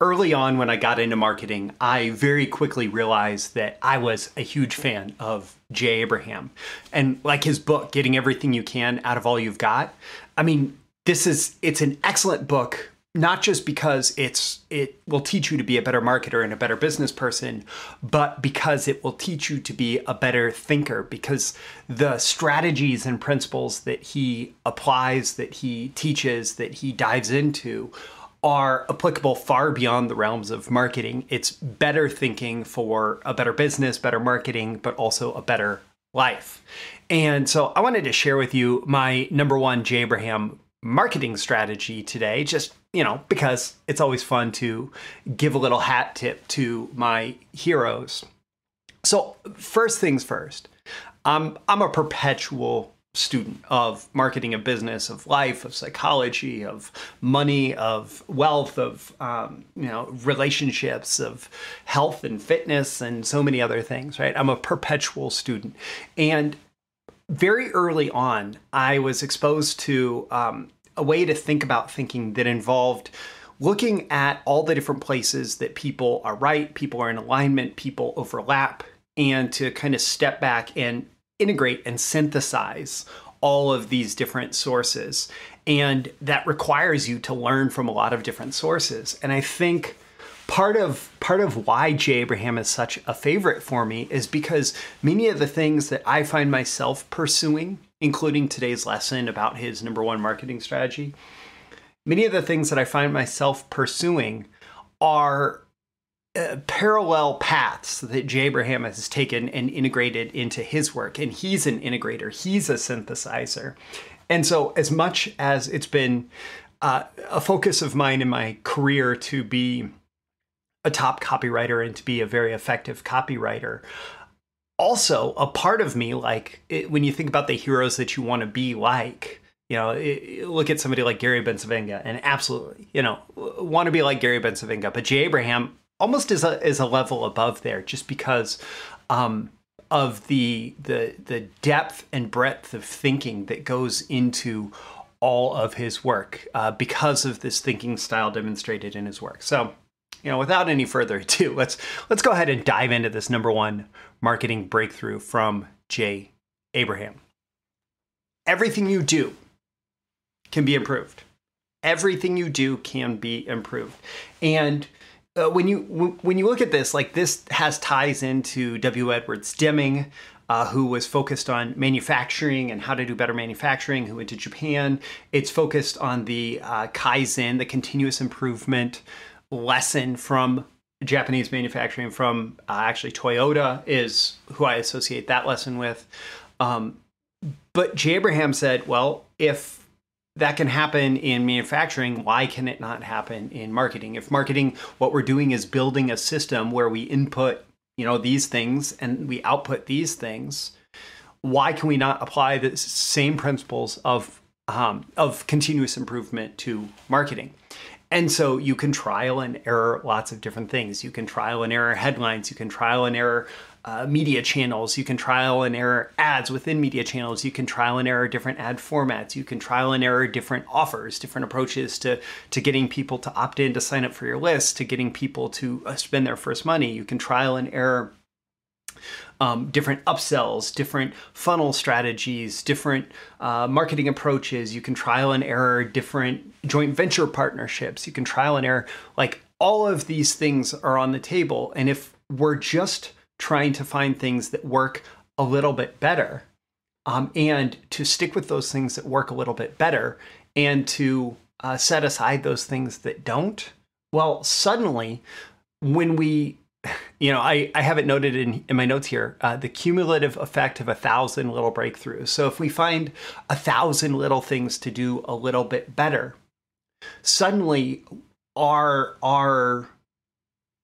early on when I got into marketing, I very quickly realized that I was a huge fan of Jay Abraham. And like his book, Getting Everything You Can Out of All You've Got. I mean, this is it's an excellent book not just because it's it will teach you to be a better marketer and a better business person but because it will teach you to be a better thinker because the strategies and principles that he applies that he teaches that he dives into are applicable far beyond the realms of marketing. It's better thinking for a better business, better marketing, but also a better life. And so I wanted to share with you my number one Jay Abraham marketing strategy today, just, you know, because it's always fun to give a little hat tip to my heroes. So, first things first, I'm, I'm a perpetual student of marketing of business of life of psychology of money of wealth of um, you know relationships of health and fitness and so many other things right? I'm a perpetual student. And very early on i was exposed to um, a way to think about thinking that involved looking at all the different places that people are right people are in alignment people overlap and to kind of step back and integrate and synthesize all of these different sources. And that requires you to learn from a lot of different sources. And I think part of part of why Jay Abraham is such a favorite for me is because many of the things that I find myself pursuing, including today's lesson about his number one marketing strategy, many of the things that I find myself pursuing are uh, parallel paths that Jay Abraham has taken and integrated into his work. And he's an integrator, he's a synthesizer. And so, as much as it's been uh, a focus of mine in my career to be a top copywriter and to be a very effective copywriter, also a part of me, like it, when you think about the heroes that you want to be like, you know, look at somebody like Gary Bencivenga and absolutely, you know, want to be like Gary Bencivenga. But Jay Abraham almost as a is a level above there, just because um, of the the the depth and breadth of thinking that goes into all of his work uh, because of this thinking style demonstrated in his work. So, you know, without any further ado, let's let's go ahead and dive into this number one marketing breakthrough from Jay Abraham. Everything you do can be improved. Everything you do can be improved. And uh, when you when you look at this, like this has ties into W. Edwards Deming, uh, who was focused on manufacturing and how to do better manufacturing, who went to Japan. It's focused on the uh, Kaizen, the continuous improvement lesson from Japanese manufacturing, from uh, actually Toyota is who I associate that lesson with. Um, but Jay Abraham said, well, if that can happen in manufacturing. Why can it not happen in marketing? If marketing, what we're doing is building a system where we input, you know, these things and we output these things, why can we not apply the same principles of um, of continuous improvement to marketing? And so you can trial and error lots of different things. You can trial and error headlines. You can trial and error uh, media channels. You can trial and error ads within media channels. You can trial and error different ad formats. You can trial and error different offers, different approaches to to getting people to opt in to sign up for your list, to getting people to uh, spend their first money. You can trial and error um, different upsells, different funnel strategies, different uh, marketing approaches. You can trial and error different joint venture partnerships. You can trial and error. Like all of these things are on the table. And if we're just trying to find things that work a little bit better um, and to stick with those things that work a little bit better and to uh, set aside those things that don't. Well suddenly when we you know i, I have it noted in, in my notes here uh, the cumulative effect of a thousand little breakthroughs. So if we find a thousand little things to do a little bit better suddenly our our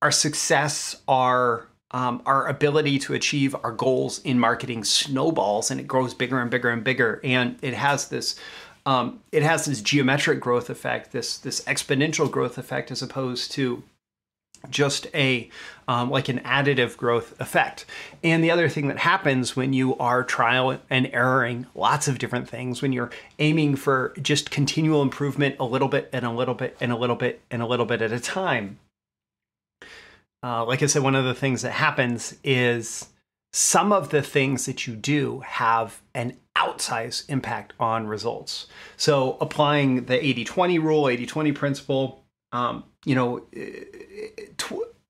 our success our um, our ability to achieve our goals in marketing snowballs and it grows bigger and bigger and bigger. And it has this um, it has this geometric growth effect this this exponential growth effect as opposed to just a um, like an additive growth effect. And the other thing that happens when you are trial and erroring lots of different things when you're aiming for just continual improvement a little bit and a little bit and a little bit and a little bit at a time uh, like I said, one of the things that happens is some of the things that you do have an outsized impact on results. So applying the 80-20 rule, 80-20 principle, um, you know,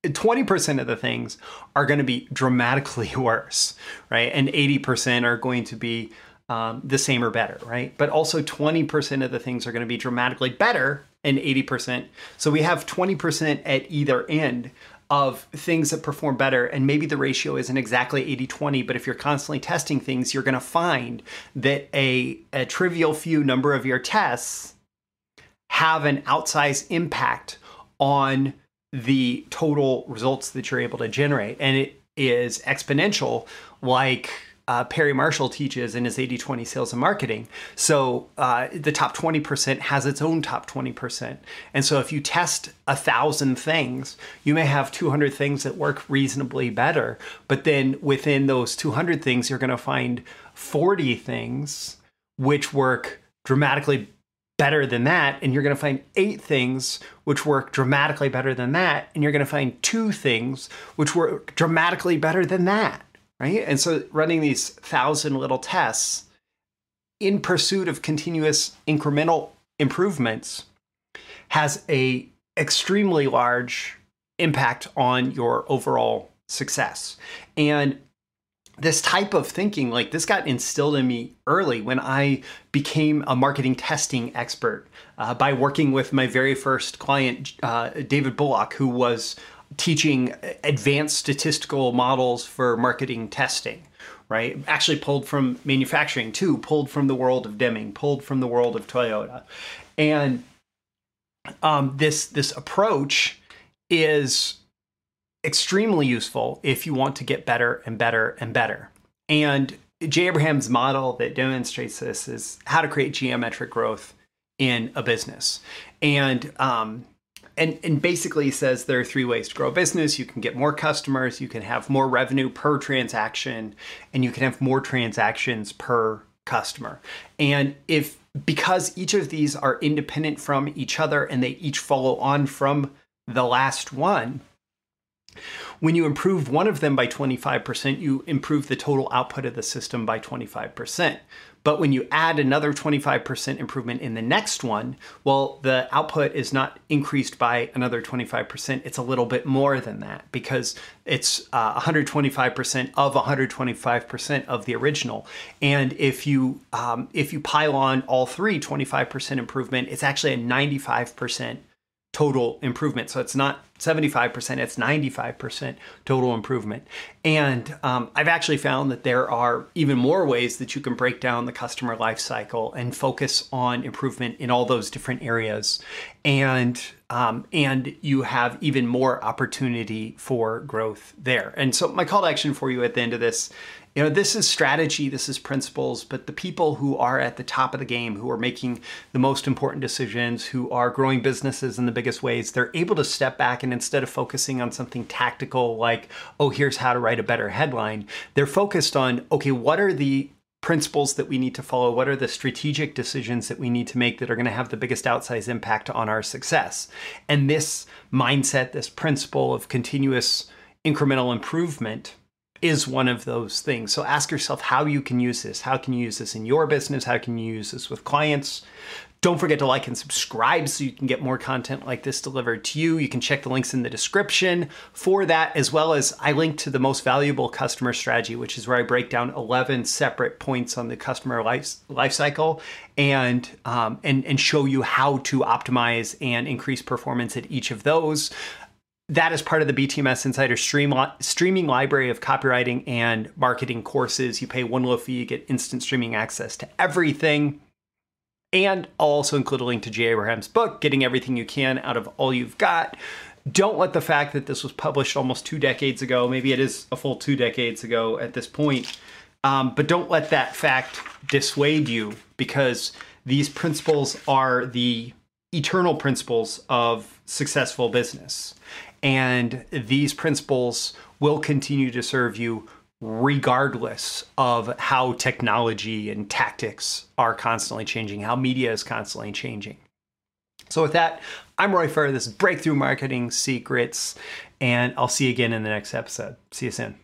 20% of the things are going to be dramatically worse, right? And 80% are going to be um, the same or better, right? But also 20% of the things are going to be dramatically better and 80%. So we have 20% at either end of things that perform better. And maybe the ratio isn't exactly 80 20, but if you're constantly testing things, you're going to find that a, a trivial few number of your tests have an outsized impact on the total results that you're able to generate. And it is exponential, like uh, Perry Marshall teaches in his 80 20 sales and marketing. So uh, the top 20% has its own top 20%. And so if you test a thousand things, you may have 200 things that work reasonably better. But then within those 200 things, you're going to find 40 things which work dramatically better than that. And you're going to find eight things which work dramatically better than that. And you're going to find two things which work dramatically better than that right? And so running these thousand little tests in pursuit of continuous incremental improvements has a extremely large impact on your overall success. And this type of thinking, like this got instilled in me early when I became a marketing testing expert uh, by working with my very first client, uh, David Bullock, who was teaching advanced statistical models for marketing testing right? Actually pulled from manufacturing too pulled from the world of deming pulled from the world of toyota. And um, this this approach is extremely useful if you want to get better and better and better. And jay abraham's model that demonstrates this is how to create geometric growth in a business. And um, and, and basically says there are three ways to grow a business. You can get more customers, you can have more revenue per transaction, and you can have more transactions per customer. And if because each of these are independent from each other and they each follow on from the last one, when you improve one of them by 25%, you improve the total output of the system by 25%. But when you add another 25% improvement in the next one, well, the output is not increased by another 25%. It's a little bit more than that because it's uh, 125% of 125% of the original. And if you um, if you pile on all three 25% improvement, it's actually a 95% total improvement. So it's not 75%, it's 95% total improvement. And um, I've actually found that there are even more ways that you can break down the customer life cycle and focus on improvement in all those different areas. And um, and you have even more opportunity for growth there. And so my call to action for you at the end of this you know, this is strategy, this is principles, but the people who are at the top of the game, who are making the most important decisions, who are growing businesses in the biggest ways, they're able to step back and instead of focusing on something tactical like, oh, here's how to write a better headline, they're focused on, okay, what are the principles that we need to follow? What are the strategic decisions that we need to make that are going to have the biggest outsized impact on our success? And this mindset, this principle of continuous incremental improvement is one of those things. So ask yourself how you can use this. How can you use this in your business? How can you use this with clients? Don't forget to like and subscribe so you can get more content like this delivered to you. You can check the links in the description for that, as well as I link to the most valuable customer strategy, which is where I break down 11 separate points on the customer life, life cycle and, um, and, and show you how to optimize and increase performance at each of those that is part of the BTMS Insider stream, streaming library of copywriting and marketing courses. You pay one low fee, you get instant streaming access to everything. And I'll also include a link to Jay Abraham's book, Getting Everything You Can Out of All You've Got. Don't let the fact that this was published almost two decades ago, maybe it is a full two decades ago at this point, um, but don't let that fact dissuade you because these principles are the eternal principles of successful business. And these principles will continue to serve you regardless of how technology and tactics are constantly changing, how media is constantly changing. So, with that, I'm Roy Furr. This is Breakthrough Marketing Secrets, and I'll see you again in the next episode. See you soon.